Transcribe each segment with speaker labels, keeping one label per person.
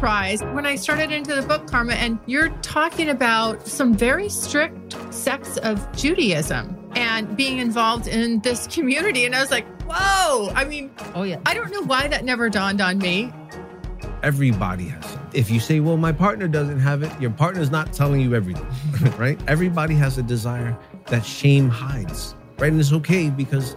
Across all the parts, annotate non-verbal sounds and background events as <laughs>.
Speaker 1: Surprised when I started into the book, Karma, and you're talking about some very strict sects of Judaism and being involved in this community. And I was like, whoa. I mean,
Speaker 2: Oh yeah.
Speaker 1: I don't know why that never dawned on me.
Speaker 3: Everybody has some. If you say, well, my partner doesn't have it, your partner's not telling you everything, <laughs> right? Everybody has a desire that shame hides, right? And it's okay because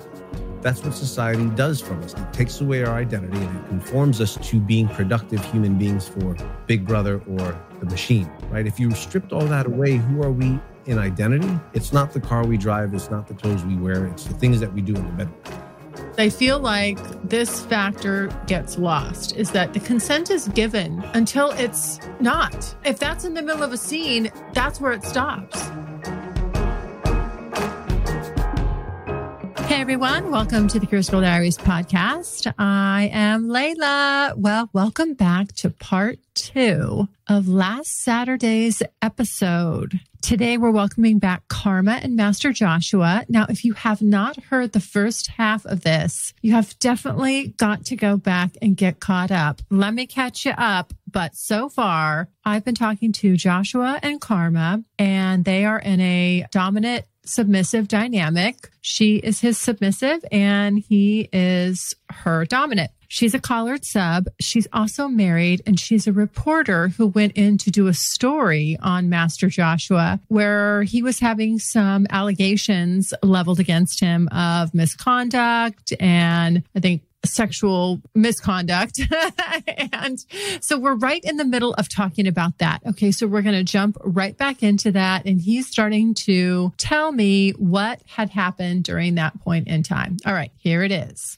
Speaker 3: that's what society does from us. It takes away our identity and it conforms us to being productive human beings for Big Brother or the machine, right? If you stripped all that away, who are we in identity? It's not the car we drive, it's not the clothes we wear, it's the things that we do in the bedroom.
Speaker 1: I feel like this factor gets lost is that the consent is given until it's not. If that's in the middle of a scene, that's where it stops. Everyone, welcome to the Girl Diaries podcast. I am Layla. Well, welcome back to part two of last Saturday's episode. Today we're welcoming back Karma and Master Joshua. Now, if you have not heard the first half of this, you have definitely got to go back and get caught up. Let me catch you up. But so far, I've been talking to Joshua and Karma, and they are in a dominant submissive dynamic. She is his submissive and he is her dominant. She's a collared sub. She's also married and she's a reporter who went in to do a story on Master Joshua where he was having some allegations leveled against him of misconduct and I think sexual misconduct. <laughs> and so we're right in the middle of talking about that. Okay. So we're going to jump right back into that. And he's starting to tell me what had happened during that point in time. All right. Here it is.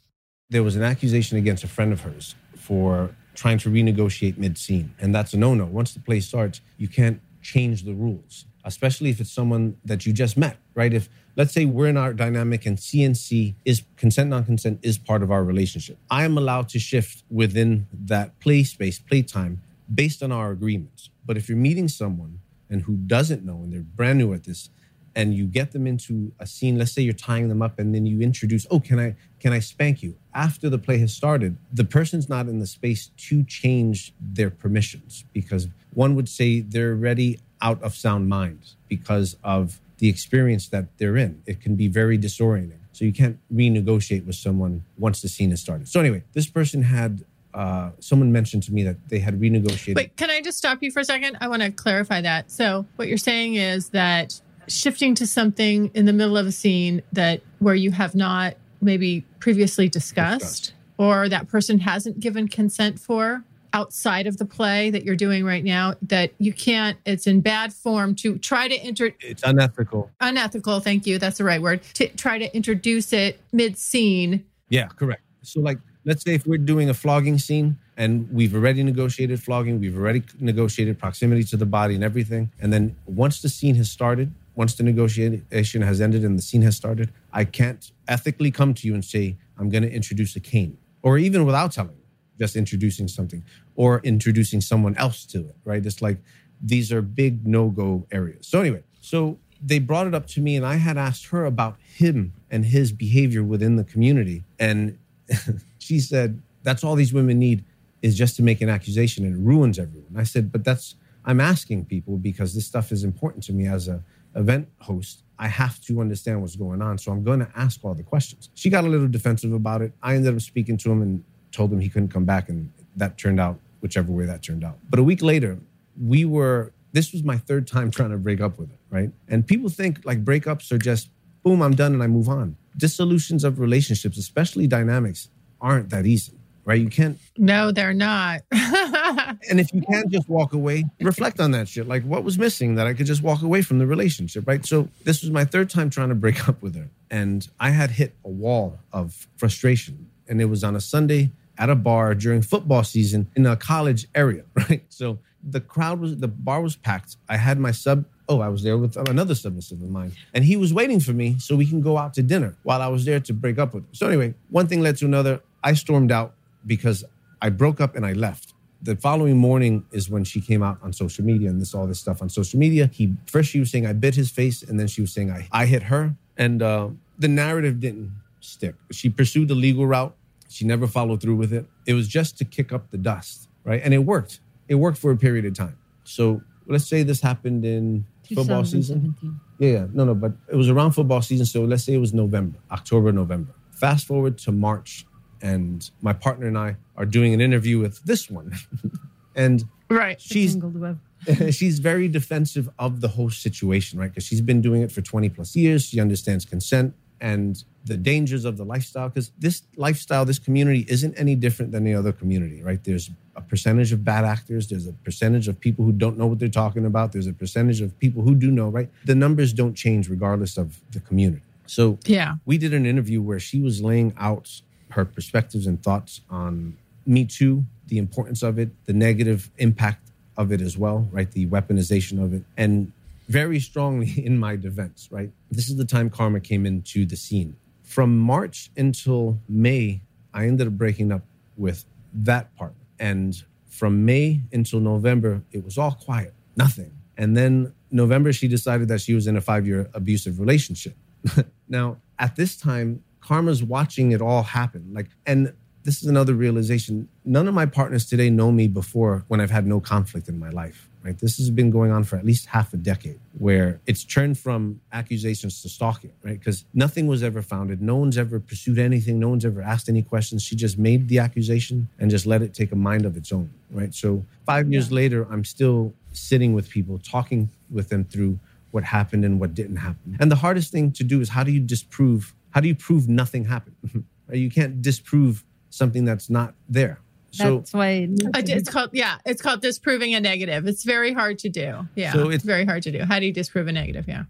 Speaker 3: there was an accusation against a friend of hers for trying to renegotiate mid scene. And that's a no no. Once the play starts, you can't change the rules, especially if it's someone that you just met, right? If, let's say, we're in our dynamic and CNC is consent, non consent is part of our relationship. I am allowed to shift within that play space, play time, based on our agreements. But if you're meeting someone and who doesn't know and they're brand new at this, and you get them into a scene let's say you're tying them up and then you introduce oh can i can i spank you after the play has started the person's not in the space to change their permissions because one would say they're already out of sound mind because of the experience that they're in it can be very disorienting so you can't renegotiate with someone once the scene has started so anyway this person had uh, someone mentioned to me that they had renegotiated
Speaker 1: Wait, can I just stop you for a second? I want to clarify that. So what you're saying is that shifting to something in the middle of a scene that where you have not maybe previously discussed,
Speaker 3: Discussed.
Speaker 1: or that person hasn't given consent for outside of the play that you're doing right now that you can't it's in bad form to try to enter
Speaker 3: it's unethical
Speaker 1: unethical thank you that's the right word to try to introduce it mid scene
Speaker 3: Yeah, correct. So, like, let's say if we're doing a flogging scene and we've already negotiated flogging, we've already negotiated proximity to the body and everything. And then once the scene has started, once the negotiation has ended and the scene has started, I can't ethically come to you and say, I'm going to introduce a cane, or even without telling you, just introducing something or introducing someone else to it, right? It's like these are big no go areas. So, anyway, so they brought it up to me and I had asked her about him and his behavior within the community. And <laughs> she said, that's all these women need is just to make an accusation and it ruins everyone. I said, but that's, I'm asking people because this stuff is important to me as a event host. I have to understand what's going on. So I'm going to ask all the questions. She got a little defensive about it. I ended up speaking to him and told him he couldn't come back. And that turned out whichever way that turned out. But a week later, we were, this was my third time trying to break up with her, right? And people think like breakups are just boom, I'm done and I move on. Dissolutions of relationships, especially dynamics, aren't that easy. right? You can't.
Speaker 1: No, they're not. <laughs>
Speaker 3: and if you can't just walk away, reflect on that shit. Like, what was missing that I could just walk away from the relationship, right? So, this was my third time trying to break up with her. And I had hit a wall of frustration. And it was on a Sunday at a bar during football season in a college area, <laughs> right? So, the crowd was, the bar was packed. I had my sub Oh, I was there with another submissive of mine. And he was waiting for me so we can go out to dinner while I was there to break up with him. So, anyway, one thing led to another. I stormed out because I broke up and I left. The following morning is when she came out on social media and this all this stuff on social media. He first she was saying I bit his face, and then she was saying I, I hit her. And uh, the narrative didn't stick. She pursued the legal route. She never followed through with it. It was just to kick up the dust, right? And it worked. It worked for a period of time. So let's say this happened in football season. Yeah, yeah, no, no, but it was around football season. So let's say it was November, October, November. Fast forward to March, and my partner and I are doing an interview with this one, <laughs> and
Speaker 1: right,
Speaker 3: she's <laughs> she's very defensive of the whole situation, right? Because she's been doing it for twenty plus years. She understands consent and the dangers of the lifestyle because this lifestyle this community isn't any different than the other community right? There's a percentage of bad actors there's a percentage of people who don't know what they're talking about there's a percentage of people who do know right? The numbers don't change regardless of the community. So
Speaker 1: yeah.
Speaker 3: we did an interview where she was laying out her perspectives and thoughts on me too the importance of it the negative impact of it as well right? The weaponization of it. And very strongly <laughs> in my defense, right? This is the time Karma came into the scene. From March until May, I ended up breaking up with that partner. And from May until November, it was all quiet, nothing. And then November, she decided that she was in a five year abusive relationship. <laughs> now, at this time, Karma's watching it all happen. Like, and this is another realization. None of my partners today know me before when I've had no conflict in my life right? This has been going on for at least half a decade where it's turned from accusations to stalking, right? Because nothing was ever founded. No one's ever pursued anything. No one's ever asked any questions. She just made the accusation and just let it take a mind of its own, right? So five years yeah. later, I'm still sitting with people, talking with them through what happened and what didn't happen. And the hardest thing to do is how do you disprove, how do you prove nothing happened? <laughs> you can't disprove something that's not there
Speaker 2: so, That's why it
Speaker 1: it's called yeah, it's called disproving a negative. It's very hard to do. Yeah, so it's, it's very hard to do. How do you disprove a negative? Yeah.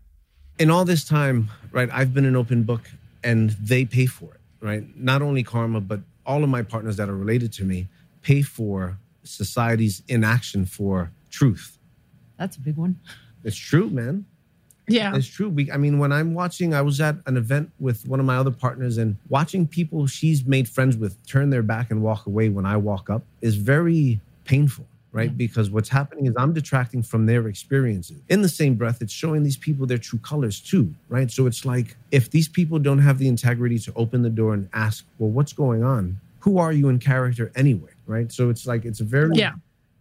Speaker 3: In all this time, right, I've been an open book, and they pay for it. Right, not only Karma, but all of my partners that are related to me pay for society's inaction for truth.
Speaker 2: That's a big one.
Speaker 3: It's true, man.
Speaker 1: Yeah.
Speaker 3: It's true. We, I mean, when I'm watching, I was at an event with one of my other partners and watching people she's made friends with turn their back and walk away when I walk up is very painful, right? Because what's happening is I'm detracting from their experiences. In the same breath, it's showing these people their true colors too, right? So it's like if these people don't have the integrity to open the door and ask, well, what's going on? Who are you in character anyway, right? So it's like, it's a very,
Speaker 1: yeah.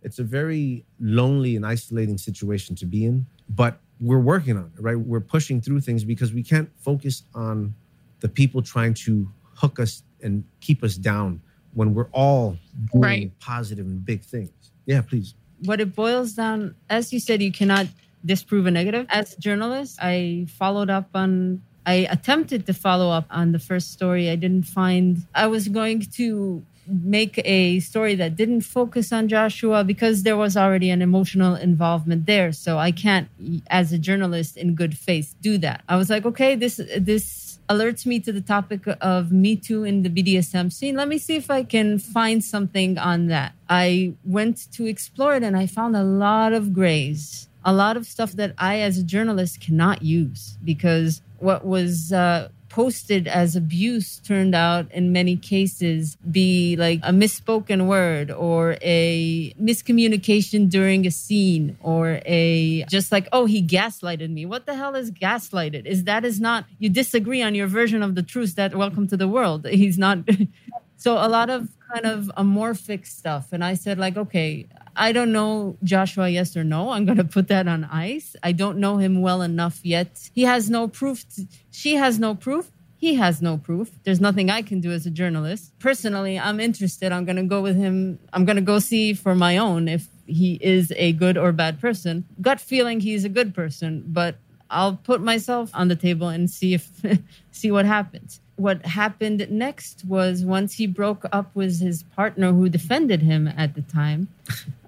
Speaker 3: It's a very lonely and isolating situation to be in. But we're working on it, right? We're pushing through things because we can't focus on the people trying to hook us and keep us down when we're all doing right. positive and big things. Yeah, please.
Speaker 2: What it boils down, as you said, you cannot disprove a negative. As a journalist, I followed up on I attempted to follow up on the first story. I didn't find I was going to make a story that didn't focus on Joshua because there was already an emotional involvement there. So I can't, as a journalist in good faith, do that. I was like, okay, this this alerts me to the topic of Me Too in the BDSM scene. Let me see if I can find something on that. I went to explore it and I found a lot of grays, a lot of stuff that I, as a journalist, cannot use because what was uh, posted as abuse turned out in many cases be like a misspoken word or a miscommunication during a scene or a just like oh he gaslighted me. What the hell is gaslighted? Is that is not you disagree on your version of the truth that welcome to the world. <laughs> He's not <laughs> so a lot of kind of amorphic stuff. And i said like okay I don't know Joshua, yes or no. I'm going to put that on ice. I don't know him well enough yet. He has no proof. To, she has no proof. He has no proof. There's nothing I can do as a journalist. Personally, I'm interested. I'm going to go with him. I'm going to go see for my own if he is a good or bad person. Gut feeling he's a good person, but I'll put myself on the table and see if <laughs> see what happens. What happened next was once he broke up with his partner who defended him at the time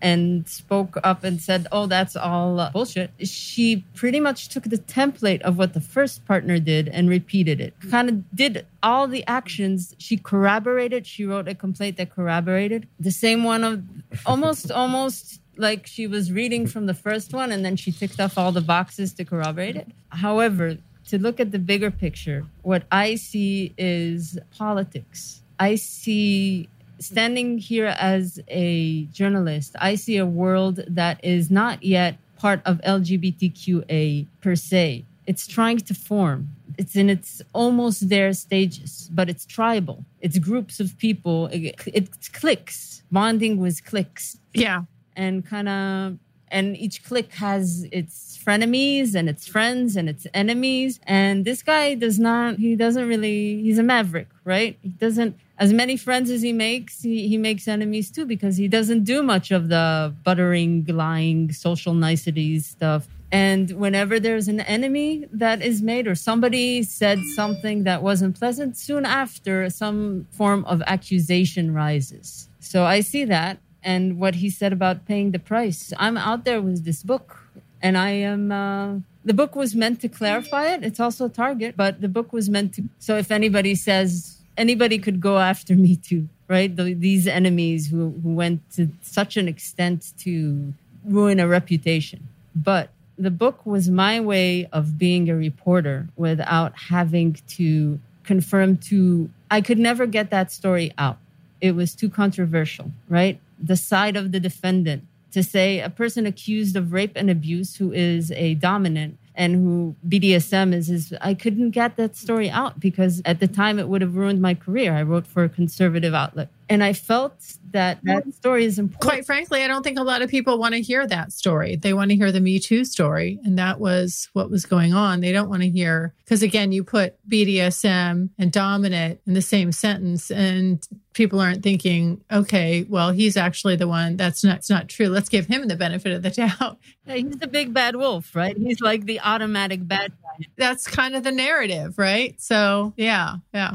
Speaker 2: and spoke up and said, "Oh, that's all uh, bullshit." She pretty much took the template of what the first partner did and repeated it. Kind of did all the actions. She corroborated. She wrote a complaint that corroborated the same one of almost <laughs> almost like she was reading from the first one and then she ticked off all the boxes to corroborate it. However, to look at the bigger picture, what I see is politics. I see standing here as a journalist, I see a world that is not yet part of LGBTQA per se. It's trying to form. It's in its almost there stages, but it's tribal. It's groups of people. It, it's cliques. Bonding with cliques
Speaker 1: Yeah.
Speaker 2: and kind of and each clique has its frenemies and its friends and its enemies. And this guy does not he doesn't really he's a maverick right? He doesn't as many friends as he makes he, he makes enemies too because he doesn't do much of the buttering lying social niceties stuff. And whenever there's an enemy that is made or somebody said something that wasn't pleasant soon after some form of accusation rises. So i see that. And what he said about paying the price. I'm out there with this book, and I am. Uh, the book was meant to clarify it. It's also a target, but the book was meant to. So if anybody says anybody could go after me too, right? The, these enemies who, who went to such an extent to ruin a reputation, but the book was my way of being a reporter without having to confirm to. I could never get that story out. It was too controversial, right? the side of the defendant to say a person accused of rape and abuse who is a dominant and who BDSM is is I couldn't get that story out because at the time it would have ruined my career. I wrote for a conservative outlet. And I felt that that mm. story is important.
Speaker 1: Quite frankly, I don't think a lot of people want to hear that story. They want to hear the Me Too story. And that was what was going on. They don't want to hear, because again, you put BDSM and dominant in the same sentence, and people aren't thinking, okay, well, he's actually the one that's not, it's not true. Let's give him the benefit of the doubt.
Speaker 2: Yeah, <laughs> he's the big bad wolf, right? He's like the automatic bad guy.
Speaker 1: That's kind of the narrative, right? So, yeah, yeah.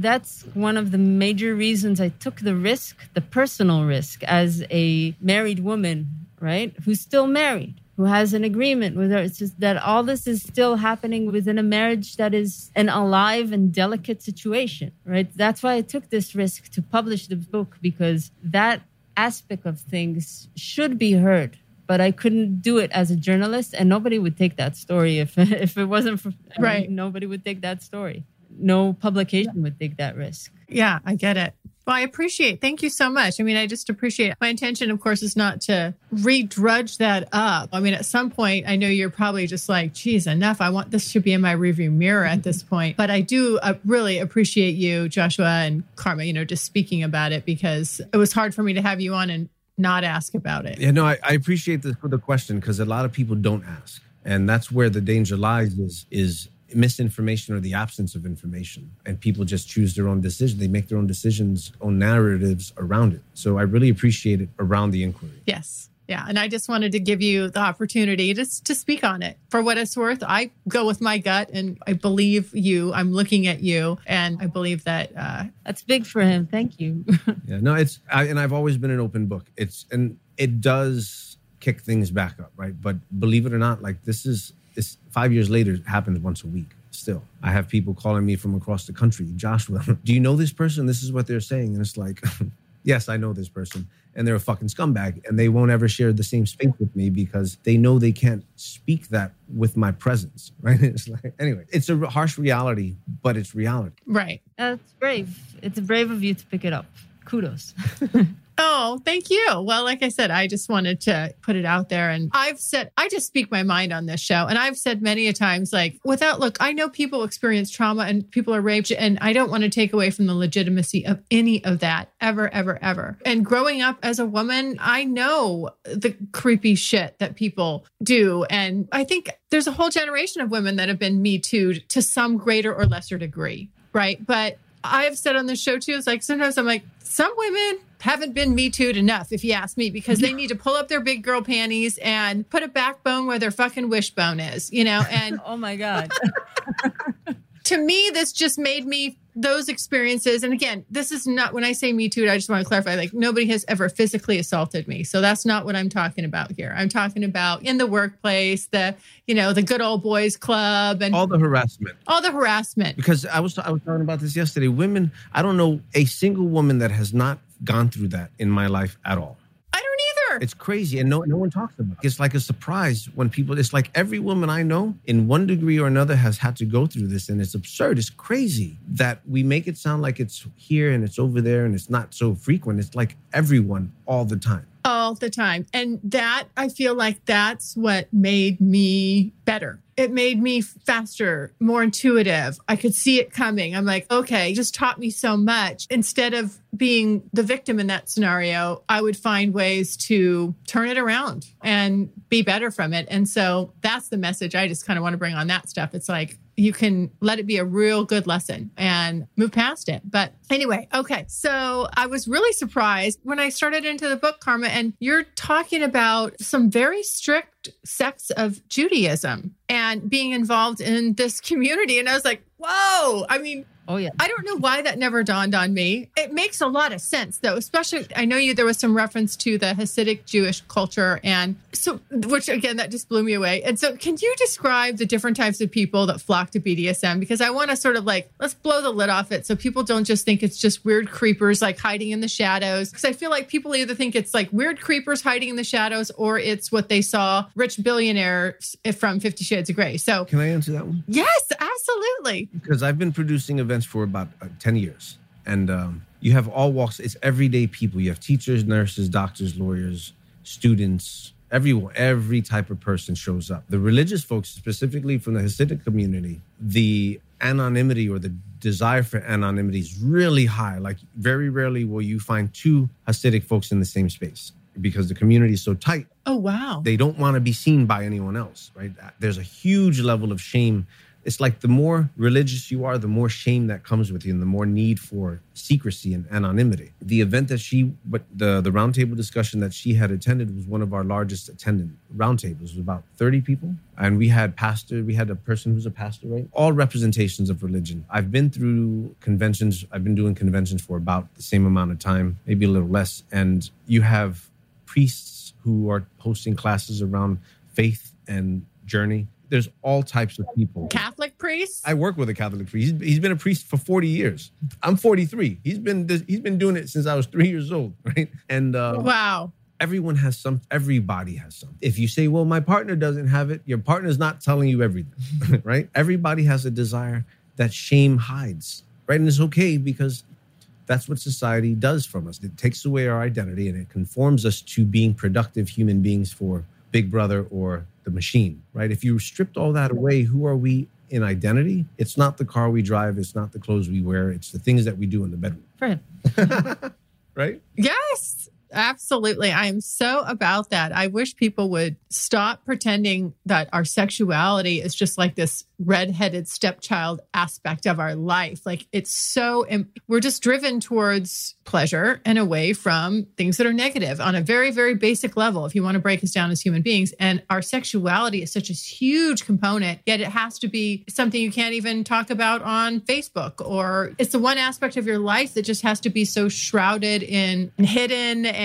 Speaker 2: that's one of the major reasons I took the risk, the personal risk, as a married woman, right? Who's still married, who has an agreement with her. It's just that all this is still happening within a marriage that is an alive and delicate situation, right? That's why I took this risk to publish the book because that aspect of things should be heard. But I couldn't do it as a journalist, and nobody would take that story if <laughs> if it wasn't for I mean,
Speaker 1: Right.
Speaker 2: nobody would take that story no publication would take that risk.
Speaker 1: Yeah, I get it. Well, I appreciate. Thank you so much. I mean, I just appreciate. My intention, of course, is not to redrudge that up. I mean, at some point, I know you're probably just like, "Geez, enough! I want this to be in my rearview mirror at this point." But I do uh, really appreciate you, Joshua and Karma. You know, just speaking about it because it was hard for me to have you on and not ask about it.
Speaker 3: Yeah, no, I, I appreciate the, the question because a lot of people don't ask, and that's where the danger lies. Is is misinformation or the absence of information, and people just choose their own decision. They make their own decisions, own narratives around it. So I really appreciate it around the inquiry.
Speaker 1: Yes. Yeah. And I just wanted to give you the opportunity just to speak on it. For what it's worth, I go with my gut and I believe you. I'm looking at you and I believe that uh,
Speaker 2: That's big for him. Thank you. <laughs>
Speaker 3: Yeah, no, it's I, and I've always been an open book. It's and it does kick things back up, right? But believe it or not, like this is it's five years later, happens once a week. Still, I have people calling me from across the country. Joshua, <laughs> do you know this person? This is what they're saying, and it's like, <laughs> yes, I know this person, and they're a fucking scumbag, and they won't ever share the same space with me because they know they can't speak that with my presence, <laughs> right? It's like anyway, it's a harsh reality, but it's reality.
Speaker 1: right.
Speaker 2: That's brave. It's brave of you to pick it up. Kudos.
Speaker 1: Oh, thank you. Well, like I said, I just wanted to put it out there. And I've said, I just speak my mind on this show. And I've said many a times, like, without, look, I know people experience trauma and people are raped. And I don't want to take away from the legitimacy of any of that ever, ever, ever. And growing up as a woman, I know the creepy shit that people do. And I think there's a whole generation of women that have been Me Too to some greater or lesser degree. Right. But I've said on the show too, it's like sometimes I'm like, some women haven't been me tooed enough, if you ask me, because they need to pull up their big girl panties and put a backbone where their fucking wishbone is, you know? And <laughs>
Speaker 2: Oh my God. <laughs>
Speaker 1: to me, this just made me those experiences. And again, this is not when I say me too, I just want to clarify like nobody has ever physically assaulted me. So that's not what I'm talking about here. I'm talking about in the workplace, the, you know, the good old boys club and
Speaker 3: All the harassment.
Speaker 1: all the harassment.
Speaker 3: Because I was I was talking about this yesterday. Women, I don't know a single woman that has not gone through that in my life at all.
Speaker 1: I.
Speaker 3: It's crazy, and no no one talks about. it. It's like a surprise when people. It's like every woman I know, in one degree or another, has had to go through this, and it's absurd. It's crazy that we make it sound like it's here and it's over there, and it's not so frequent. It's like everyone all the time.
Speaker 1: All the time. And that, I feel like that's what made me better. It made me faster, more intuitive. I could see it coming. I'm like, okay, just taught me so much. Instead of being the victim in that scenario, I would find ways to turn it around and be better from it. And so that's the message I just kind of want to bring on that stuff. It's like, you can let it be a real good lesson and move past it. But anyway, okay. So I was really surprised when I started into the book, Karma, and you're talking about some very strict sects of Judaism and being involved in this <laughs> community. And I was like, whoa. I mean,
Speaker 2: Oh yeah.
Speaker 1: I don't know why that never dawned on me. It makes a lot of sense though, especially I know you there was some reference to the Hasidic Jewish culture and so which again that just blew me away. And so can you describe the different types of people that flock to BDSM because I want to sort of like let's blow the lid off it so people don't just think it's just weird creepers like hiding in the shadows because I feel like people either think it's like weird creepers hiding in the shadows or it's what they saw rich billionaires from 50 Shades of Grey. So
Speaker 3: Can I answer that one?
Speaker 1: yes, absolutely.
Speaker 3: because I've been producing events for about uh, 10 years. And um, you have all walks, it's everyday people. You have teachers, nurses, doctors, lawyers, students, everyone, every type of person shows up. The religious folks, specifically from the Hasidic community, the anonymity or the desire for anonymity is really high. Like, very rarely will you find two Hasidic folks in the same space because the community is so tight
Speaker 1: Oh wow.
Speaker 3: they don't want to be seen by anyone else, right? There's a huge level of shame. It's like the more religious you are, the more shame that comes with you, and the more need for secrecy and anonymity. The event that she, but the the roundtable discussion that she had attended was one of our largest attendant roundtables. It was about 30 people, and we had pastor, we had a person who's a pastor, right? All representations of religion. I've been through conventions. I've been doing conventions for about the same amount of time, maybe a little less, and you have priests who are hosting classes around faith and journey. There's all types of people.
Speaker 1: Catholic priests?
Speaker 3: I work with a Catholic priest. He's, he's been a priest for 40 years. I'm 43. He's been he's been doing it since I was three years old, <laughs> right? And uh,
Speaker 1: wow.
Speaker 3: everyone has some. Everybody has some. If you say, "Well, my partner doesn't have it," your partner's not telling you everything, <laughs> right? Everybody has a desire that shame hides, right? And it's okay because that's what society does from us. It takes away our identity and it conforms us to being productive human beings for Big Brother or the machine, right? If you stripped all that away, who are we in identity? It's not the car we drive, it's not the clothes we wear, it's the things that we do in the bedroom,
Speaker 2: him. <laughs>
Speaker 3: right?
Speaker 1: Yes, absolutely. I am so about that. I wish people would stop pretending that our sexuality is just like this redheaded stepchild aspect of our life. Like it's so, we're just driven towards pleasure and away from things that are negative on a very, very basic level, if you want to break us down as human beings. And our sexuality is such a huge component, yet it has to be something you can't even talk about on Facebook, or it's the one aspect of your life that just has to be so shrouded in hidden and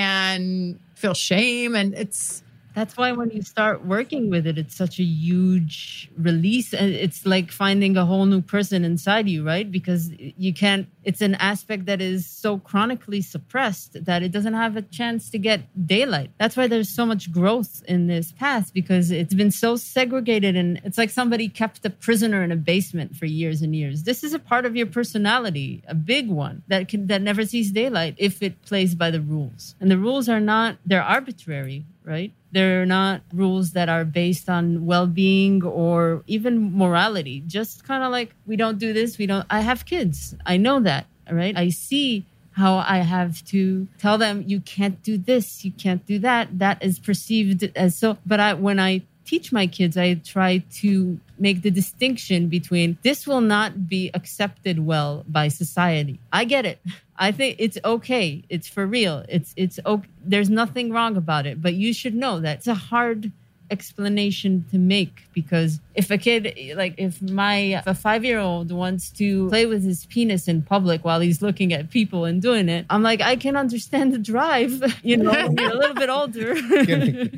Speaker 1: feel shame. And it's,
Speaker 2: That's why when you start working with it, it's such a huge release. And it's like finding a whole new person inside you, right? Because you can't, it's an aspect that is so chronically suppressed that it doesn't have a chance to get daylight. That's why there's so much growth in this path because it's been so segregated and it's like somebody kept a prisoner in a basement for years and years. This is a part of your personality, a big one that can, that never sees daylight if it plays by the rules. And the rules are not, they're arbitrary right? They're not rules that are based on well being or even morality. Just kind of like, we don't do this, we don't. I have kids. I know that, right? I see how I have to tell them, you can't do this, you can't do that. That is perceived as so. But I, when I teach my kids, I try to make the distinction between this will not be accepted well by society. I get it. I think it's okay. It's for real. It's it's okay. There's nothing wrong about it, but you should know that it's a hard explanation to make because if a kid like if my if a five year old wants to play with his penis in public while he's looking at people and doing it i'm like i can understand the drive <laughs> you know a little bit older. <laughs>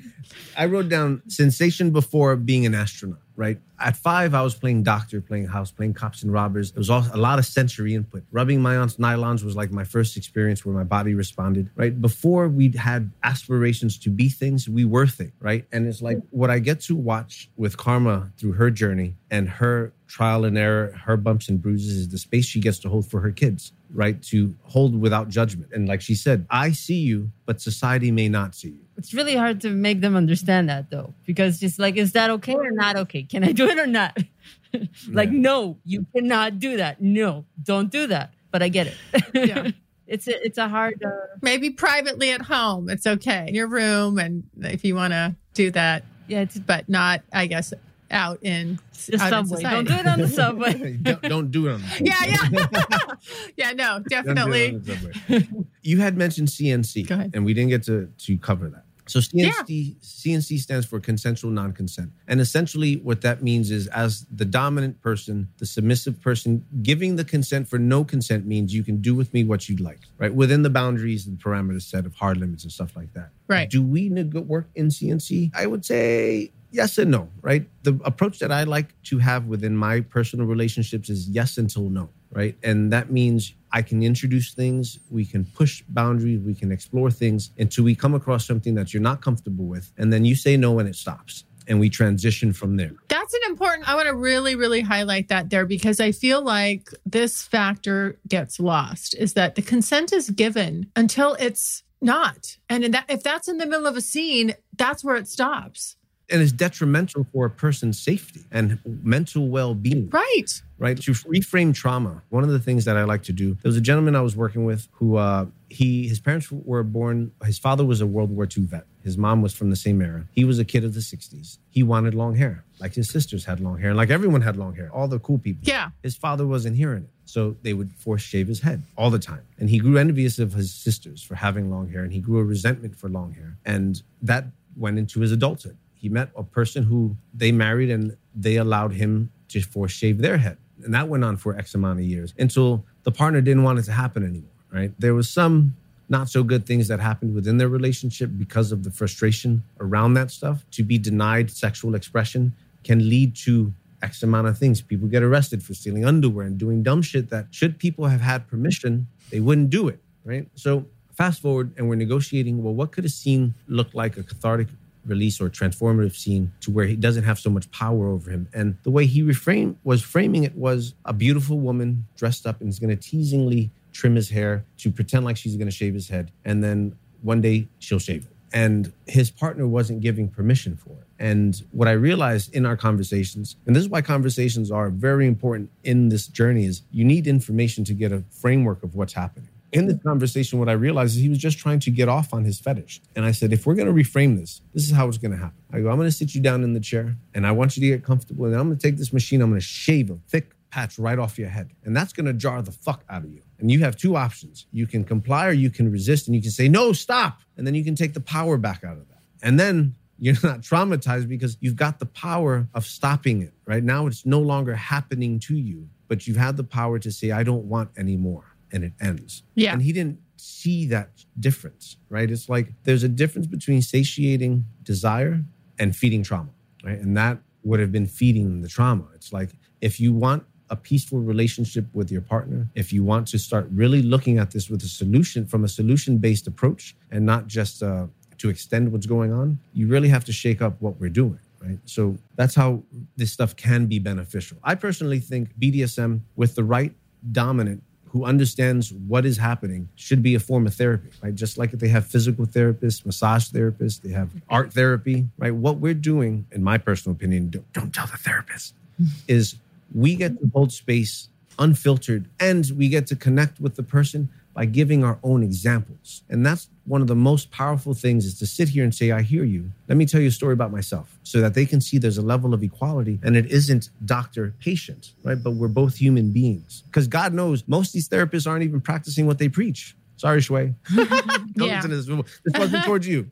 Speaker 3: I wrote down sensation before being an astronaut, right? At five, I was playing doctor, playing house, playing cops and robbers. There was also a lot of sensory input. Rubbing my aunt's nylons was like my first experience where my body responded, right? Before we had aspirations to be things, we were things, right? And it's like what I get to watch with Karma through her journey and her trial and error, her bumps and bruises is the space she gets to hold for her kids, right? To hold without judgment. And like she said, I see you, but society may not see you.
Speaker 2: it's really hard to make them understand that though because just like is that okay or not okay can i do it or not <laughs> like
Speaker 3: Yeah.
Speaker 2: no you cannot do that no don't do that but i get it
Speaker 1: Yeah. <laughs>
Speaker 2: it's a, it's a hard uh,
Speaker 1: Maybe privately at home, it's okay. In your room, and if you want to do that,
Speaker 2: yeah it's
Speaker 1: but not, I guess, out in
Speaker 2: the
Speaker 1: out in
Speaker 2: subway don't do it on the subway <laughs>
Speaker 3: don't, don't do it on the subway. <laughs>
Speaker 1: Yeah, yeah, <laughs> yeah. No,
Speaker 3: Don't do it
Speaker 1: definitely.
Speaker 3: on the you had mentioned CNC,
Speaker 1: Go ahead.
Speaker 3: and we didn't get to to cover that. So CNC CNC stands for consensual non-consent, and essentially what that means is, as the dominant person, the submissive person, giving the consent for no consent means you can do with me what you'd like, right? Within the boundaries and parameters set of hard limits and stuff like that.
Speaker 1: Right.
Speaker 3: Do we neg- work in CNC? I would say yes and no, right? The approach that I like to have within my personal relationships is yes until no, right? And that means I can introduce things, we can push boundaries, we can explore things until we come across something that you're not comfortable with. And then you say no and it stops. And we transition from there.
Speaker 1: That's an important, I want to really, really highlight that there because I feel like this factor gets lost is that the consent is given until it's not. And that, if that's in the middle of a scene, that's where it stops.
Speaker 3: And it's detrimental for a person's safety and mental well being.
Speaker 1: Right.
Speaker 3: right? To reframe trauma, one of the things that I like to do. There was a gentleman I was working with who uh, he his parents were born. His father was a World War II vet. His mom was from the same era. He was a kid of the '60s. He wanted long hair, like his sisters had long hair, and like everyone had long hair. All the cool people.
Speaker 1: Yeah.
Speaker 3: His father wasn't hearing it. So they would force shave his head all the time. And he grew envious of his sisters for having long hair and he grew a resentment for long hair. And that went into his adulthood. He met a person who they married and they allowed him to force shave their head. And that went on for X amount of years until the partner didn't want it to happen anymore, right? There was some not so good things that happened within their relationship because of the frustration around that stuff. To be denied sexual expression can lead to X amount of things. People get arrested for stealing underwear and doing dumb shit that, should people have had permission, they wouldn't do it, right? So, fast forward and we're negotiating well, what could a scene look like, a cathartic release or transformative scene to where he doesn't have so much power over him? And the way he reframed was framing it was a beautiful woman dressed up and is going to teasingly trim his hair to pretend like she's going to shave his head. And then one day she'll shave it. And his partner wasn't giving permission for it. And what I realized in our conversations, and this is why conversations are very important in this journey, is you need information to get a framework of what's happening. In this conversation, what I realized is he was just trying to get off on his fetish. And I said, if we're going to reframe this, this is how it's going to happen. I go, I'm going to sit you down in the chair and I want you to get comfortable. And I'm going to take this machine, I'm going to shave a thick patch right off your head. And that's going to jar the fuck out of you. And you have two options. You can comply or you can resist and you can say, no, stop. And then you can take the power back out of that. And then you're not traumatized because you've got the power of stopping it, right? Now it's no longer happening to you, but you've had the power to say, I don't want any more. And it ends.
Speaker 1: Yeah.
Speaker 3: And he didn't see that difference, right? It's like there's a difference between satiating desire and feeding trauma, right? And that would have been feeding the trauma. It's like if you want a peaceful relationship with your partner, if you want to start really looking at this with a solution from a solution based approach and not just uh, to extend what's going on, you really have to shake up what we're doing. Right. So that's how this stuff can be beneficial. I personally think BDSM with the right dominant who understands what is happening should be a form of therapy, right? Just like if they have physical therapists, massage therapists, they have art therapy, right? What we're doing, in my personal opinion, don't, don't tell the therapist, is we get to hold space unfiltered and we get to connect with the person by giving our own examples. And that's one of the most powerful things is to sit here and say, I hear you. Let me tell you a story about myself so that they can see there's a level of equality and it isn't doctor patient, right? But we're both human beings. Because God knows most of these therapists aren't even practicing what they preach. Sorry, Shui. <laughs>
Speaker 1: Yeah.
Speaker 3: this, this wasn't towards you.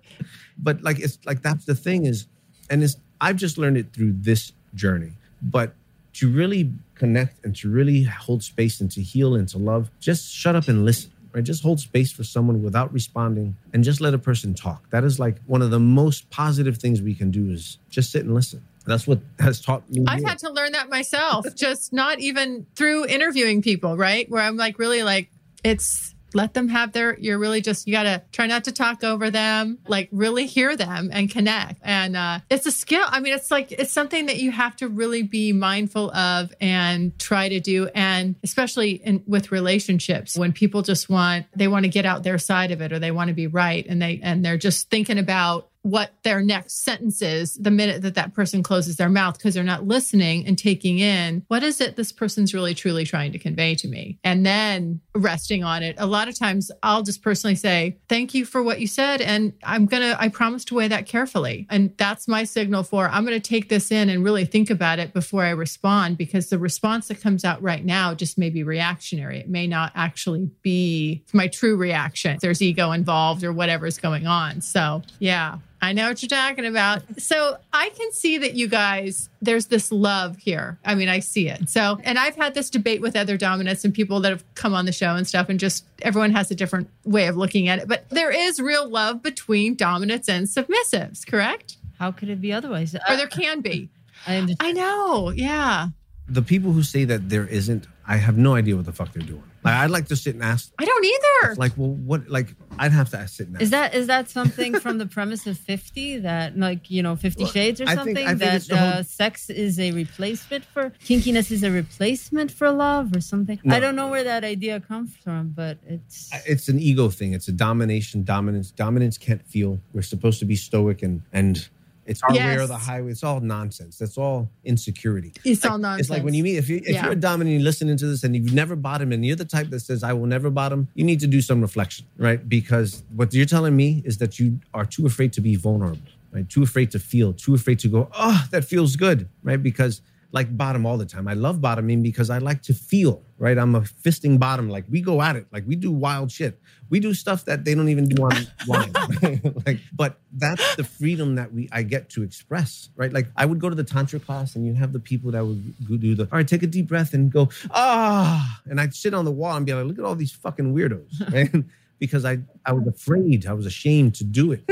Speaker 3: <laughs> but like it's like that's the thing is, and it's I've just learned it through this journey. But to really connect and to really hold space and to heal and to love, just shut up and listen. Right? Just hold space for someone without responding and just let a person talk. That is like one of the most positive things we can do is just sit and listen. That's what has taught me.
Speaker 1: I've had to learn that myself, <laughs> just not even through interviewing people, right? Where I'm like, really like, it's let them have their, you're really just, you got to try not to talk over them, like really hear them and connect. And uh, it's a skill. I mean, it's like, it's something that you have to really be mindful of and try to do. And especially in, with relationships, when people just want, they want to get out their side of it or they want to be right. And they, and they're just thinking about, what their next sentence is the minute that that person closes their mouth because they're not listening and taking in what is it this person's really truly trying to convey to me? And then resting on it. A lot of times i'll just personally say thank you for what you said and i'm gonna i promise to weigh that carefully. And that's my signal for i'm gonna take this in and really think about it before i respond because the response that comes out right now just may be reactionary. It may not actually be my true reaction. There's ego involved or whatever's going on. So yeah I know what you're talking about. So I can see that you guys, there's this love here. I mean, I see it. So, and I've had this debate with other dominants and people that have come on the show and stuff, and just everyone has a different way of looking at it. But there is real love between dominants and submissives, correct?
Speaker 2: How could it be otherwise?
Speaker 1: Or there can be.
Speaker 2: I.
Speaker 1: I know. Yeah.
Speaker 3: The people who say that there isn't, I have no idea what the fuck they're doing. Like I'd like to sit and ask,
Speaker 1: I don't either.
Speaker 3: like, well, what? Like I'd have to sit and ask.
Speaker 2: Is that is that something from the premise of Fifty that like you know Fifty
Speaker 3: Well,
Speaker 2: Shades or
Speaker 3: I think-
Speaker 2: something
Speaker 3: I think
Speaker 2: that
Speaker 3: whole-
Speaker 2: uh, sex is a replacement for kinkiness is a replacement for love or something?
Speaker 3: No.
Speaker 2: I don't know where that idea comes from, but it's
Speaker 3: it's an ego thing. It's a domination, dominance. Dominance can't feel. We're supposed to be stoic and and it's our way or the highway. It's all nonsense. That's all insecurity.
Speaker 1: It's
Speaker 3: Like,
Speaker 1: all nonsense.
Speaker 3: It's like when you meet if you if
Speaker 1: Yeah.
Speaker 3: you're a dominant, you're listening to this, and you've never bottomed, and you're the type that says I will never bottom. You need to do some reflection, right? Because what you're telling me is that you are too afraid to be vulnerable, right? Too afraid to feel, too afraid to go. Oh, that feels good, right? Because like bottom all the time. I love bottoming because I like to feel, right? I'm a fisting bottom. Like we go at it. Like we do wild shit. We do stuff that they don't even do online. <laughs> <laughs> like, but that's the freedom that we I get to express, right? Like I would go to the tantra class and you have the people that would do the all right, take a deep breath and go, ah, and I'd sit on the wall and be like, look at all these fucking weirdos. <laughs> Right? because I I was afraid, I was ashamed to do it.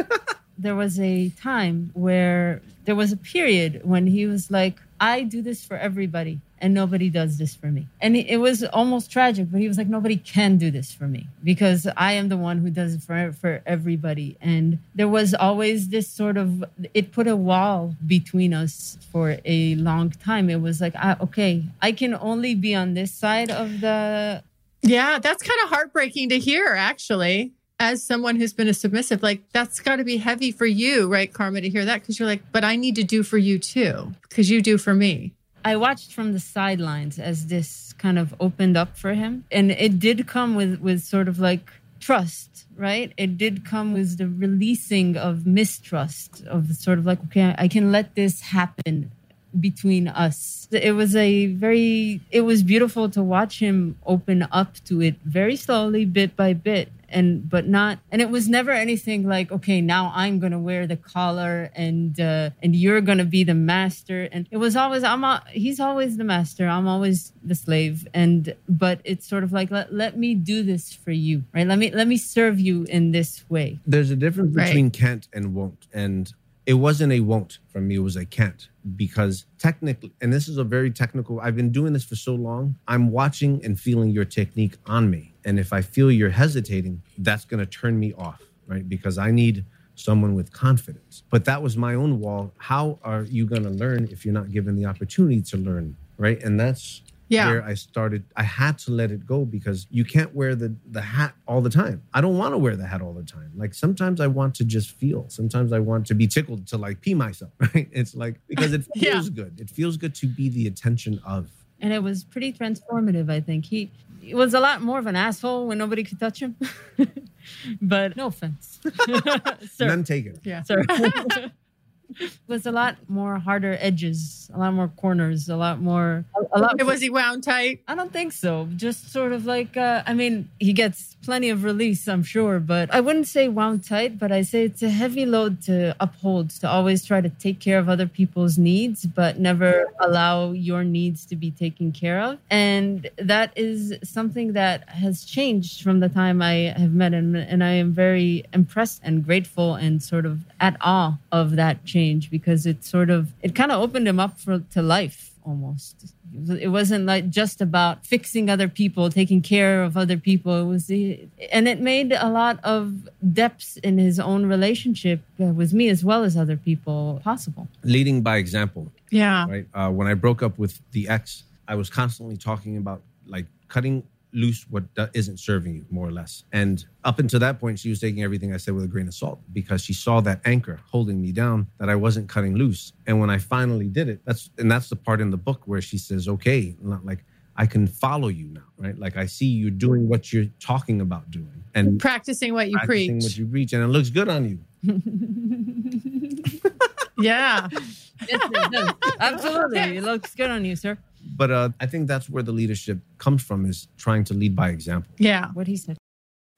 Speaker 2: There was a time where there was a period when he was like, I do this for everybody and nobody does this for me. And it was almost tragic, but he was like, nobody can do this for me because I am the one who does it for, for everybody. And there was always this sort of, it put a wall between us for a long time. It was like, I, okay, I can only be on this side of the
Speaker 1: Yeah, that's kind of heartbreaking to hear, actually. As someone who's been a submissive, like that's got to be heavy for you, right, Karma, to hear that because you're like, but I need to do for you too, because you do for me.
Speaker 2: I watched from the sidelines as this kind of opened up for him. And it did come with, with sort of like trust, right? It did come with the releasing of mistrust, of the sort of like, okay, I can let this happen between us. It was a very, it was beautiful to watch him open up to it very slowly, bit by bit. And but not and it was never anything like okay now i'm gonna wear the collar and uh and you're gonna be the master. And it was always i'm a, he's always the master. I'm always the slave. And but it's sort of like let, let me do this for you right? Let me let me serve you in this way.
Speaker 3: There's a difference
Speaker 1: Right.
Speaker 3: between can't and won't. And it wasn't a won't from me, it was a can't. Because technically, and this is a very technical, I've been doing this for so long, I'm watching and feeling your technique on me. And if I feel you're hesitating, that's going to turn me off, right? Because I need someone with confidence. But that was my own wall. How are you going to learn if you're not given the opportunity to learn, right? And that's
Speaker 1: Yeah.
Speaker 3: where I started. I had to let it go because you can't wear the the hat all the time. I don't want to wear the hat all the time. Like sometimes I want to just feel. Sometimes I want to be tickled to like pee myself. <laughs> Right? It's like because it <laughs>
Speaker 1: Yeah.
Speaker 3: feels good. It feels good to be the attention of.
Speaker 2: and it was pretty transformative i think he, he was a lot more of an asshole when nobody could touch him <laughs> but no offense sir
Speaker 3: None taken.
Speaker 1: Yeah.
Speaker 2: sir was a lot more harder edges a lot more corners a lot more a, a lot
Speaker 1: Was he wound tight?
Speaker 2: I don't think so. Just sort of like, uh, I mean, he gets plenty of release, I'm sure, but I wouldn't say wound tight, but I say it's a heavy load to uphold, to always try to take care of other people's needs, but never allow your needs to be taken care of. And that is something that has changed from the time I have met him. And I am very impressed and grateful and sort of at awe of that change because it sort of, it kind of opened him up for, to life almost. It wasn't like just about fixing other people, taking care of other people. It was, the, and it made a lot of depths in his own relationship with me as well as other people possible.
Speaker 3: Leading by example.
Speaker 1: Yeah.
Speaker 3: right? Uh, when I broke up with the ex, I was constantly talking about like cutting loose what do- isn't serving you, more or less. And up until that point, she was taking everything I said with a grain of salt because she saw that anchor holding me down that I wasn't cutting loose. And when I finally did it, that's and that's the part in the book where she says, "Okay, not like." I can follow you now, right? Like I see you doing what you're talking about doing, and
Speaker 1: Practicing what you
Speaker 3: practicing
Speaker 1: preach.
Speaker 3: what you preach, and it looks good on you. <laughs> <laughs>
Speaker 1: yeah.
Speaker 2: Yes, it does. Absolutely. It looks good on you, sir.
Speaker 3: But uh, I think that's where the leadership comes from is trying to lead by example.
Speaker 1: Yeah.
Speaker 2: What he said.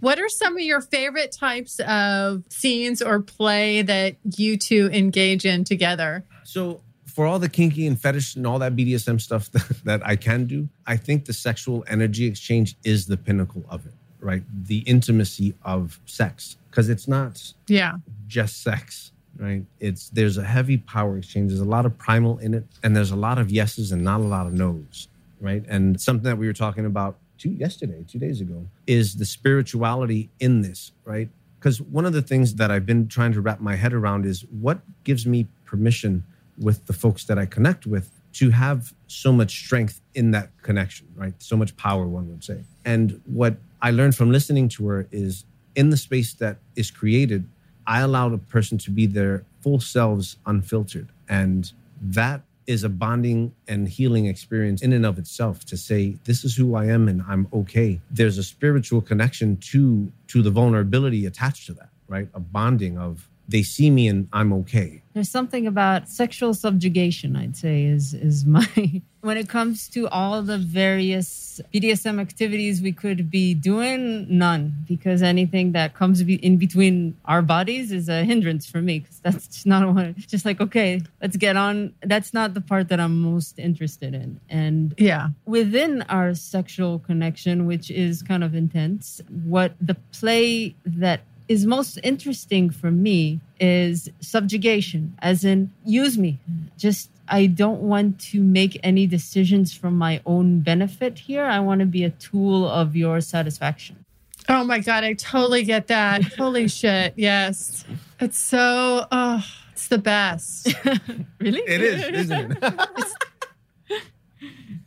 Speaker 1: What are some of your favorite types of scenes or play that you two engage in together?
Speaker 3: So for all the kinky and fetish and all that BDSM stuff <laughs> that, that I can do, I think the sexual energy exchange is the pinnacle of it, right? The intimacy of sex, because it's not
Speaker 1: Yeah.
Speaker 3: just sex, right? It's there's a heavy power exchange. There's a lot of primal in it, and there's a lot of yeses and not a lot of nos, right? And something that we were talking about two yesterday, two days ago, is the spirituality in this, right? Because one of the things that I've been trying to wrap my head around is what gives me permission with the folks that I connect with to have so much strength in that connection, right? So much power, one would say. And what I learned from listening to her is in the space that is created, I allowed a person to be their full selves unfiltered. And that is a bonding and healing experience in and of itself to say this is who I am and I'm okay. There's a spiritual connection to to the vulnerability attached to that, right? A bonding of they see me and I'm okay.
Speaker 2: There's something about sexual subjugation, I'd say, is is <laughs> my when it comes to all the various BDSM activities we could be doing, none. Because anything that comes in between our bodies is a hindrance for me. Because that's just not what. Just like okay, let's get on. That's not the part that I'm most interested in. And
Speaker 1: Yeah.
Speaker 2: within our sexual connection, which is kind of intense, what the play that is most interesting for me is subjugation, as in use me. Just, I don't want to make any decisions from my own benefit here. I want to be a tool of your satisfaction.
Speaker 1: Oh my God. I totally get that. Holy <laughs> shit. Yes. It's so, oh, it's the best. <laughs>
Speaker 2: Really?
Speaker 3: It is, isn't it? <laughs>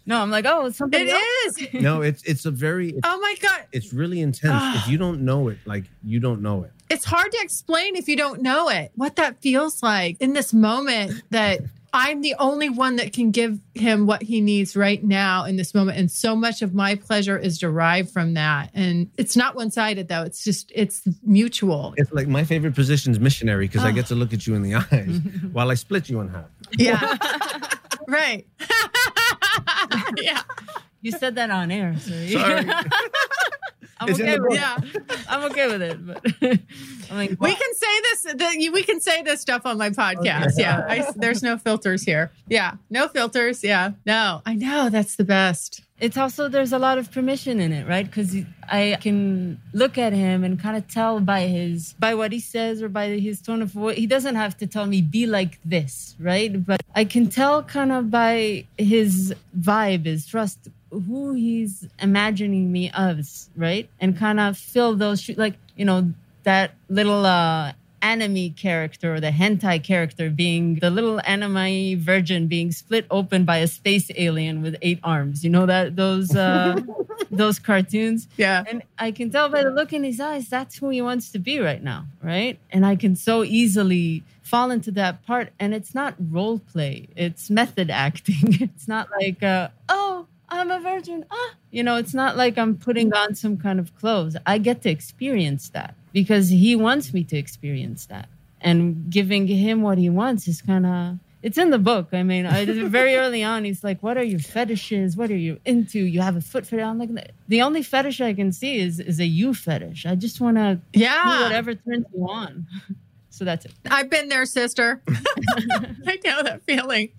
Speaker 2: No, I'm like, oh, it's something
Speaker 1: It
Speaker 2: else.
Speaker 1: is. <laughs>
Speaker 3: no, it's it's a very it's,
Speaker 1: Oh my God.
Speaker 3: it's really intense. if ah. you don't know it, like you don't know it.
Speaker 1: It's hard to explain if you don't know it, what that feels like in this moment that <laughs> I'm the only one that can give him what he needs right now in this moment. And so much of my pleasure is derived from that. And it's not one sided though. It's just, it's mutual.
Speaker 3: It's like my favorite position is missionary because I get to look at you in the <laughs> eyes while I split you in half.
Speaker 1: Yeah. Right. <laughs> yeah.
Speaker 2: You said that on air. So
Speaker 3: Sorry. <laughs>
Speaker 2: I'm
Speaker 3: It's
Speaker 2: okay with it.
Speaker 1: Yeah.
Speaker 2: I'm okay with it. But <laughs> I mean,
Speaker 1: We can say this. The, we can say this stuff on my podcast.
Speaker 2: Okay.
Speaker 1: Yeah, I, there's no filters here. Yeah, no filters. Yeah, no, I know that's the best.
Speaker 2: It's also there's a lot of permission in it, right? Because I can look at him and kind of tell by his by what he says or by his tone of voice. He doesn't have to tell me be like this, right? But I can tell kind of by his vibe, his trust, who he's imagining me as, right? And kind of fill those like you know that little uh anime character or the hentai character being the little anime virgin being split open by a space alien with eight arms. You know that those uh <laughs> those cartoons?
Speaker 1: Yeah,
Speaker 2: and i can tell by the look in his eyes that's who he wants to be right now right? And i can so easily fall into that part and it's not role play it's method acting. <laughs> It's not like uh oh i'm a virgin. Ah! You know it's not like i'm putting on some kind of clothes. I get to experience that because he wants me to experience that and giving him what he wants is kind of it's in the book. I mean, I, very <laughs> early on, he's like, "What are your fetishes? What are you into? You have a foot fetish." I'm like, the only fetish I can see is is a you fetish. I just want to do
Speaker 1: yeah.
Speaker 2: whatever turns you on. <laughs> So that's it.
Speaker 1: I've been there, sister. <laughs> I know that feeling.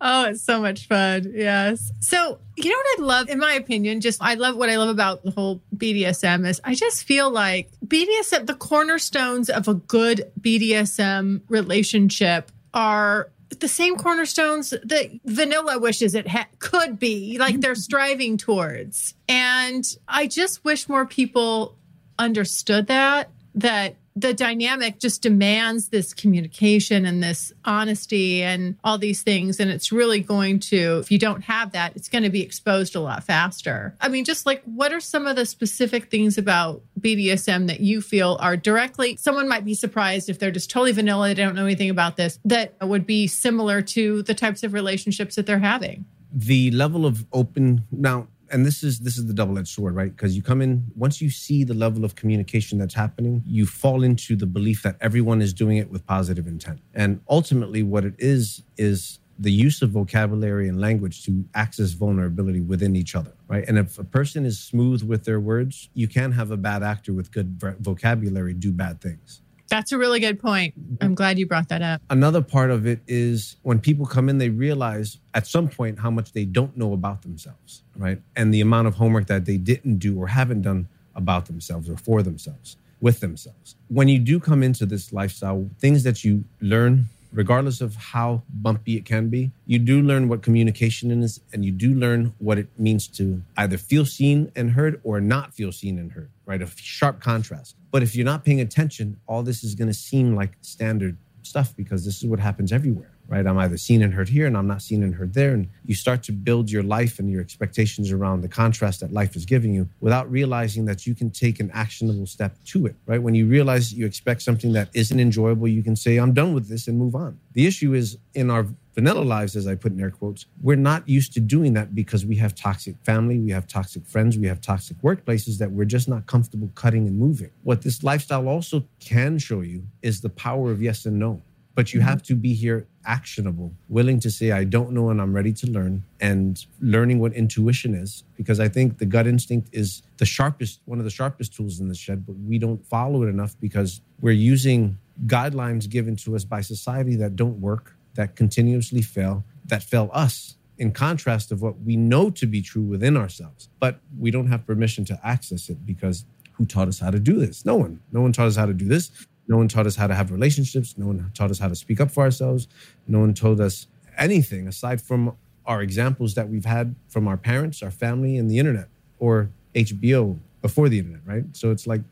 Speaker 1: Oh, it's so much fun. Yes. So, you know what I love, in my opinion, just I love what I love about the whole BDSM is I just feel like BDSM, the cornerstones of a good BDSM relationship are the same cornerstones that vanilla wishes it ha- could be, like they're mm-hmm. striving towards. And I just wish more people understood that, that the dynamic just demands this communication and this honesty and all these things. And it's really going to, if you don't have that, it's going to be exposed a lot faster. I mean, just like what are some of the specific things about BDSM that you feel are directly, someone might be surprised if they're just totally vanilla, they don't know anything about this, that would be similar to the types of relationships that they're having?
Speaker 3: the level of open now and this is this is the double-edged sword right? Because you come in once you see the level of communication that's happening you fall into the belief that everyone is doing it with positive intent. And ultimately what it is is the use of vocabulary and language to access vulnerability within each other right? And if a person is smooth with their words you can have a bad actor with good vocabulary do bad things
Speaker 1: That's a really good point. I'm glad you brought that up.
Speaker 3: another part of it is when people come in, they realize at some point how much they don't know about themselves, right? And the amount of homework that they didn't do or haven't done about themselves or for themselves, with themselves. When you do come into this lifestyle, things that you learn, regardless of how bumpy it can be, you do learn what communication is and you do learn what it means to either feel seen and heard or not feel seen and heard, right? A sharp contrast. But if you're not paying attention, all this is going to seem like standard stuff because this is what happens everywhere, right? I'm either seen and heard here and I'm not seen and heard there. And you start to build your life and your expectations around the contrast that life is giving you without realizing that you can take an actionable step to it, right? When you realize you expect something that isn't enjoyable, you can say, I'm done with this and move on. The issue is in our vanilla lives, as I put in air quotes, we're not used to doing that because we have toxic family, we have toxic friends, we have toxic workplaces that we're just not comfortable cutting and moving. What this lifestyle also can show you is the power of yes and no. But you have mm-hmm. to be here actionable, willing to say, I don't know and I'm ready to learn, and learning what intuition is. Because I think the gut instinct is the sharpest, one of the sharpest tools in the shed, but we don't follow it enough because we're using guidelines given to us by society that don't work, that continuously fail, that fail us. In contrast of what we know to be true within ourselves, but we don't have permission to access it because who taught us how to do this? No one. No one taught us how to do this. No one taught us how to have relationships. No one taught us how to speak up for ourselves. No one told us anything aside from our examples that we've had from our parents, our family, and the internet or HBO before the internet, right? So it's like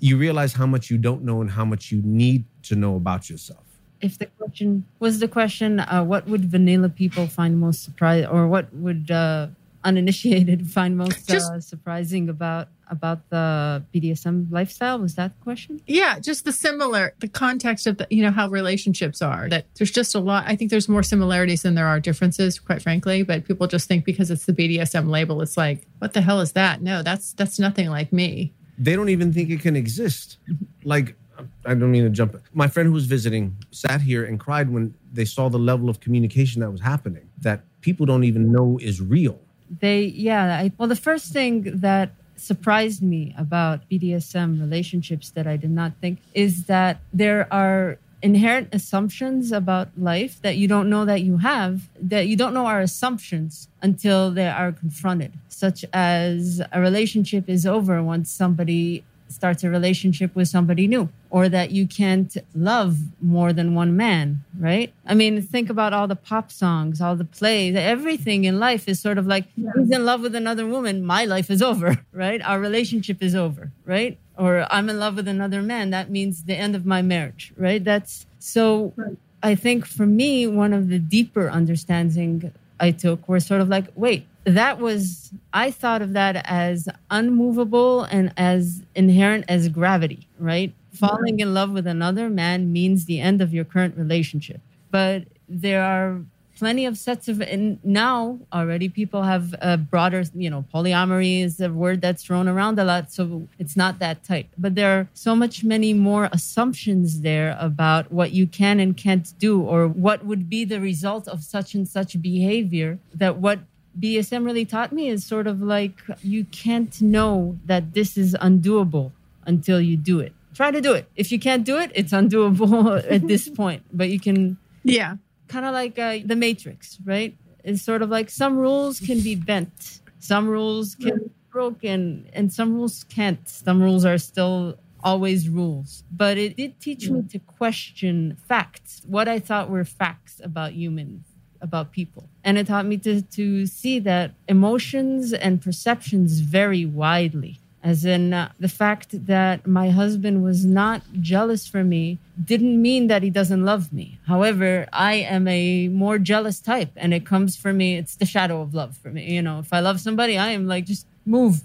Speaker 3: you realize how much you don't know and how much you need to know about yourself.
Speaker 2: If the question was the question, uh, what would vanilla people find most surprising, or what would uh, uninitiated <laughs> find most
Speaker 1: Just-
Speaker 2: uh, surprising about about the BDSM lifestyle? Was that the question?
Speaker 1: Yeah, just the similar, the context of the, you know, how relationships are. That there's just a lot. I think there's more similarities than there are differences, quite frankly. But people just think because it's the BDSM label, it's like, what the hell is that? No, that's that's nothing like me.
Speaker 3: they don't even think it can exist. Like, I don't mean to jump. My friend who was visiting sat here and cried when they saw the level of communication that was happening that people don't even know is real.
Speaker 2: They, yeah. I, well, the first thing that surprised me about BDSM relationships that I did not think is that there are inherent assumptions about life that you don't know that you have, that you don't know are assumptions until they are confronted, such as a relationship is over once somebody starts a relationship with somebody new or that you can't love more than one man, right? I mean, think about all the pop songs, all the plays, everything in life is sort of like, yeah. he's in love with another woman, my life is over, <laughs> right? Our relationship is over, right? Or I'm in love with another man, that means the end of my marriage, right? That's so right. I think for me, one of the deeper understanding I took were sort of like, wait, that was i thought of that as unmovable and as inherent as gravity right? Falling in love with another man means the end of your current relationship. But there are plenty of sets of and now already people have a broader you know polyamory is a word that's thrown around a lot so it's not that tight. But there are so much many more assumptions there about what you can and can't do or what would be the result of such and such behavior that what BDSM really taught me is sort of like you can't know that this is undoable until you do it. Try to do it. If you can't do it, it's undoable <laughs> at this point. But you can,
Speaker 1: yeah,
Speaker 2: kind of like uh, the Matrix, right? It's sort of like some rules can be bent, some rules can be broken, and some rules can't. Some rules are still always rules. But it did teach me to question facts, what I thought were facts about humans about people. And it taught me to, to see that emotions and perceptions vary widely. As in, uh, the fact that my husband was not jealous for me didn't mean that he doesn't love me. However, I am a more jealous type, and it comes for me, it's the shadow of love for me. You know, if I love somebody, I am like, just move.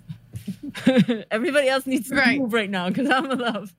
Speaker 2: <laughs> Everybody else needs to right. move right now because I'm in love.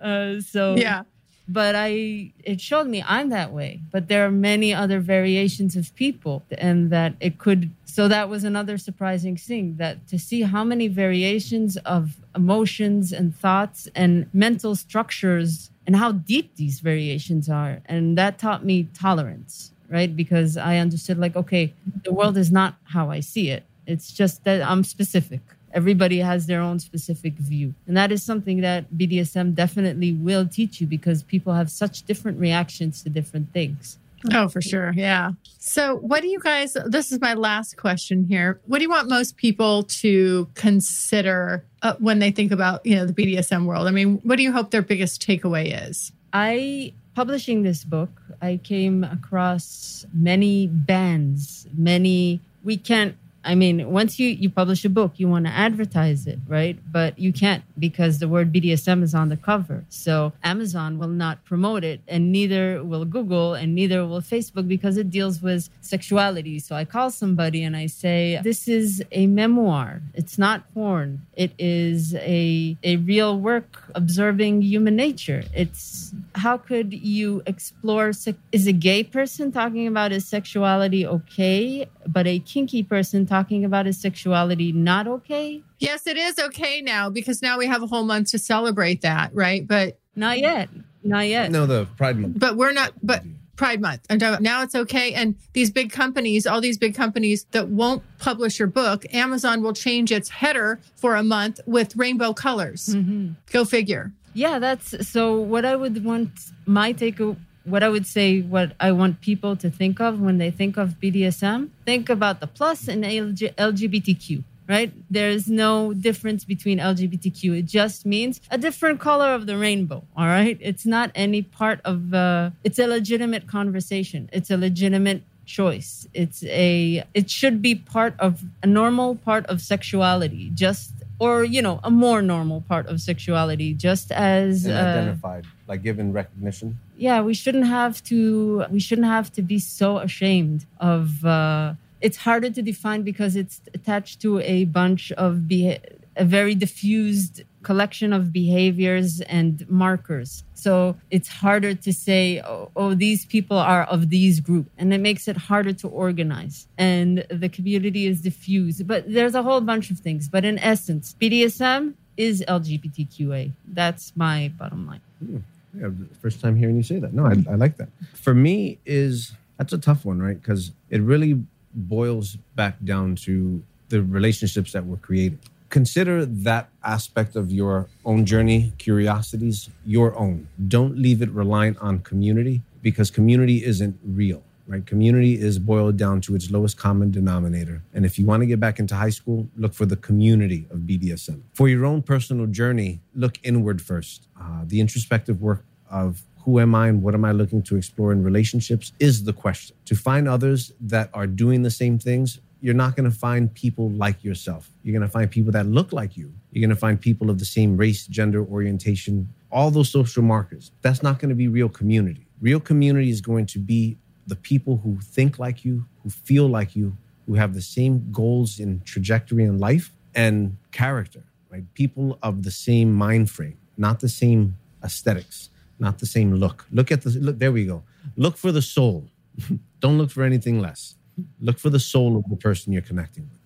Speaker 2: Uh, so,
Speaker 1: yeah
Speaker 2: but I it showed me I'm that way. But there are many other variations of people, and that it could. So that was another surprising thing that to see how many variations of emotions and thoughts and mental structures and how deep these variations are, and that taught me tolerance, right? Because I understood like, okay, the world is not how I see it. It's just that I'm specific everybody has their own specific view. And that is something that BDSM definitely will teach you because people have such different reactions to different things.
Speaker 1: Oh, for sure. Yeah. So, what do you guys, this is my last question here. What do you want most people to consider uh, when they think about, you know, the BDSM world? I mean, what do you hope their biggest takeaway is?
Speaker 2: I, publishing this book, I came across many bans, many, we can't I mean, once you, you publish a book, you want to advertise it, right? But you can't because the word BDSM is on the cover. So Amazon will not promote it, and neither will Google, and neither will Facebook because it deals with sexuality. So I call somebody and I say, This is a memoir. It's not porn. It is a, a real work observing human nature. It's how could you explore? Is a gay person talking about his sexuality okay, but a kinky person talking about his sexuality not okay?
Speaker 1: Yes, it is okay now because now we have a whole month to celebrate that, right? But
Speaker 2: not yet. Not yet.
Speaker 3: No, the Pride Month.
Speaker 1: But we're not, but Pride Month. I'm talking about now it's okay. And these big companies, all these big companies that won't publish your book, Amazon will change its header for a month with rainbow colors. Mm-hmm. Go figure.
Speaker 2: Yeah, that's so what I would want my take what I would say, what I want people to think of when they think of BDSM, think about the plus and LGBTQ, right? There's no difference between LGBTQ. It just means a different color of the rainbow, all right? It's not any part of, uh, it's a legitimate conversation. It's a legitimate choice. It's a, it should be part of a normal part of sexuality, just or you know a more normal part of sexuality just as
Speaker 3: and identified uh, like given recognition?
Speaker 2: Yeah we shouldn't have to we shouldn't have to be so ashamed of uh, it's harder to define because it's attached to a bunch of be- a very diffused collection of behaviors and markers. So it's harder to say, oh, oh, these people are of these group, and it makes it harder to organize. And the community is diffused. But there's a whole bunch of things. But in essence, BDSM is LGBTQA. That's my bottom line.
Speaker 3: Hmm. Yeah, first time hearing you say that. No, I, I like that. For me, is that's a tough one, right? Because it really boils back down to the relationships that were created consider that aspect of your own journey, curiosities, your own. Don't leave it reliant on community because community isn't real, right? Community is boiled down to its lowest common denominator. And if you want to get back into high school, look for the community of BDSM. For your own personal journey, look inward first. Uh, the introspective work of who am I and what am I looking to explore in relationships is the question. To find others that are doing the same things you're not going to find people like yourself. You're going to find people that look like you. You're going to find people of the same race, gender, orientation, all those social markers. That's not going to be real community. Real community is going to be the people who think like you, who feel like you, who have the same goals and trajectory in life and character, right? People of the same mind frame, not the same aesthetics, not the same look. Look at the look, there we go. Look for the soul. <laughs> Don't look for anything less. Look for the soul of the person you're connecting with.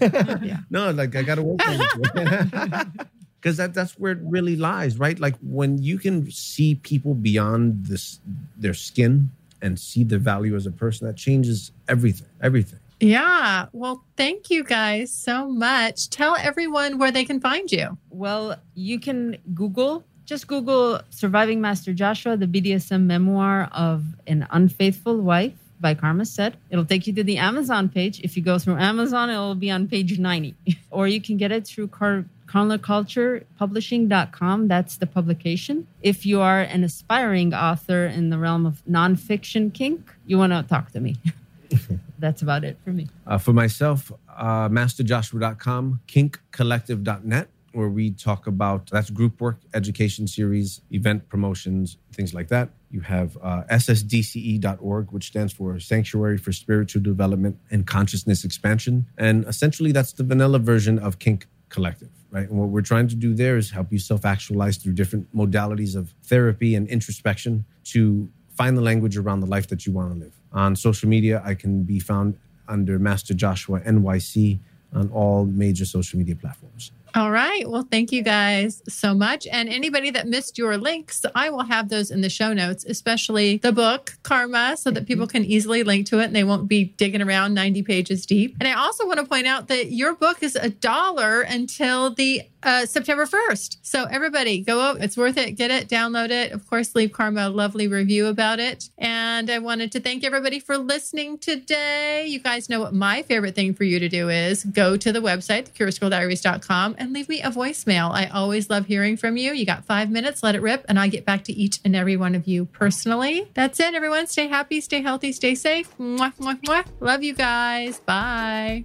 Speaker 3: <laughs> yeah. No, like I got to work on it. <laughs> Because that, that's where it really lies, right? Like when you can see people beyond this their skin and see the value as a person, that changes everything. Everything.
Speaker 1: Yeah. Well, thank you guys so much. Tell everyone where they can find you.
Speaker 2: Well, you can Google just Google Surviving Master Joshua, the BDSM memoir of an unfaithful wife by Karma Said. It'll take you to the Amazon page. If you go through Amazon, it'll be on page 90. <laughs> or you can get it through Car- Publishing.com. That's the publication. If you are an aspiring author in the realm of nonfiction kink, you want to talk to me. <laughs> That's about it for me.
Speaker 3: Uh, for myself, uh, masterjoshua.com, kinkcollective.net where we talk about that's group work, education series, event promotions, things like that. You have uh, ssdce.org, which stands for Sanctuary for Spiritual Development and Consciousness Expansion. And essentially, that's the vanilla version of Kink Collective, right? And what we're trying to do there is help you self actualize through different modalities of therapy and introspection to find the language around the life that you want to live. On social media, I can be found under Master Joshua NYC on all major social media platforms.
Speaker 1: All right. Well, thank you guys so much. And anybody that missed your links, I will have those in the show notes, especially the book Karma, so that people can easily link to it and they won't be digging around 90 pages deep. And I also want to point out that your book is a dollar until the uh, September 1st. So everybody go up. It's worth it. Get it, download it. Of course, leave Karma a lovely review about it. And I wanted to thank everybody for listening today. You guys know what my favorite thing for you to do is go to the website, thecuriousgirldiaries.com and leave me a voicemail. I always love hearing from you. You got five minutes, let it rip, and I get back to each and every one of you personally. That's it, everyone. Stay happy, stay healthy, stay safe. Mwah, mwah, mwah. Love you guys. Bye.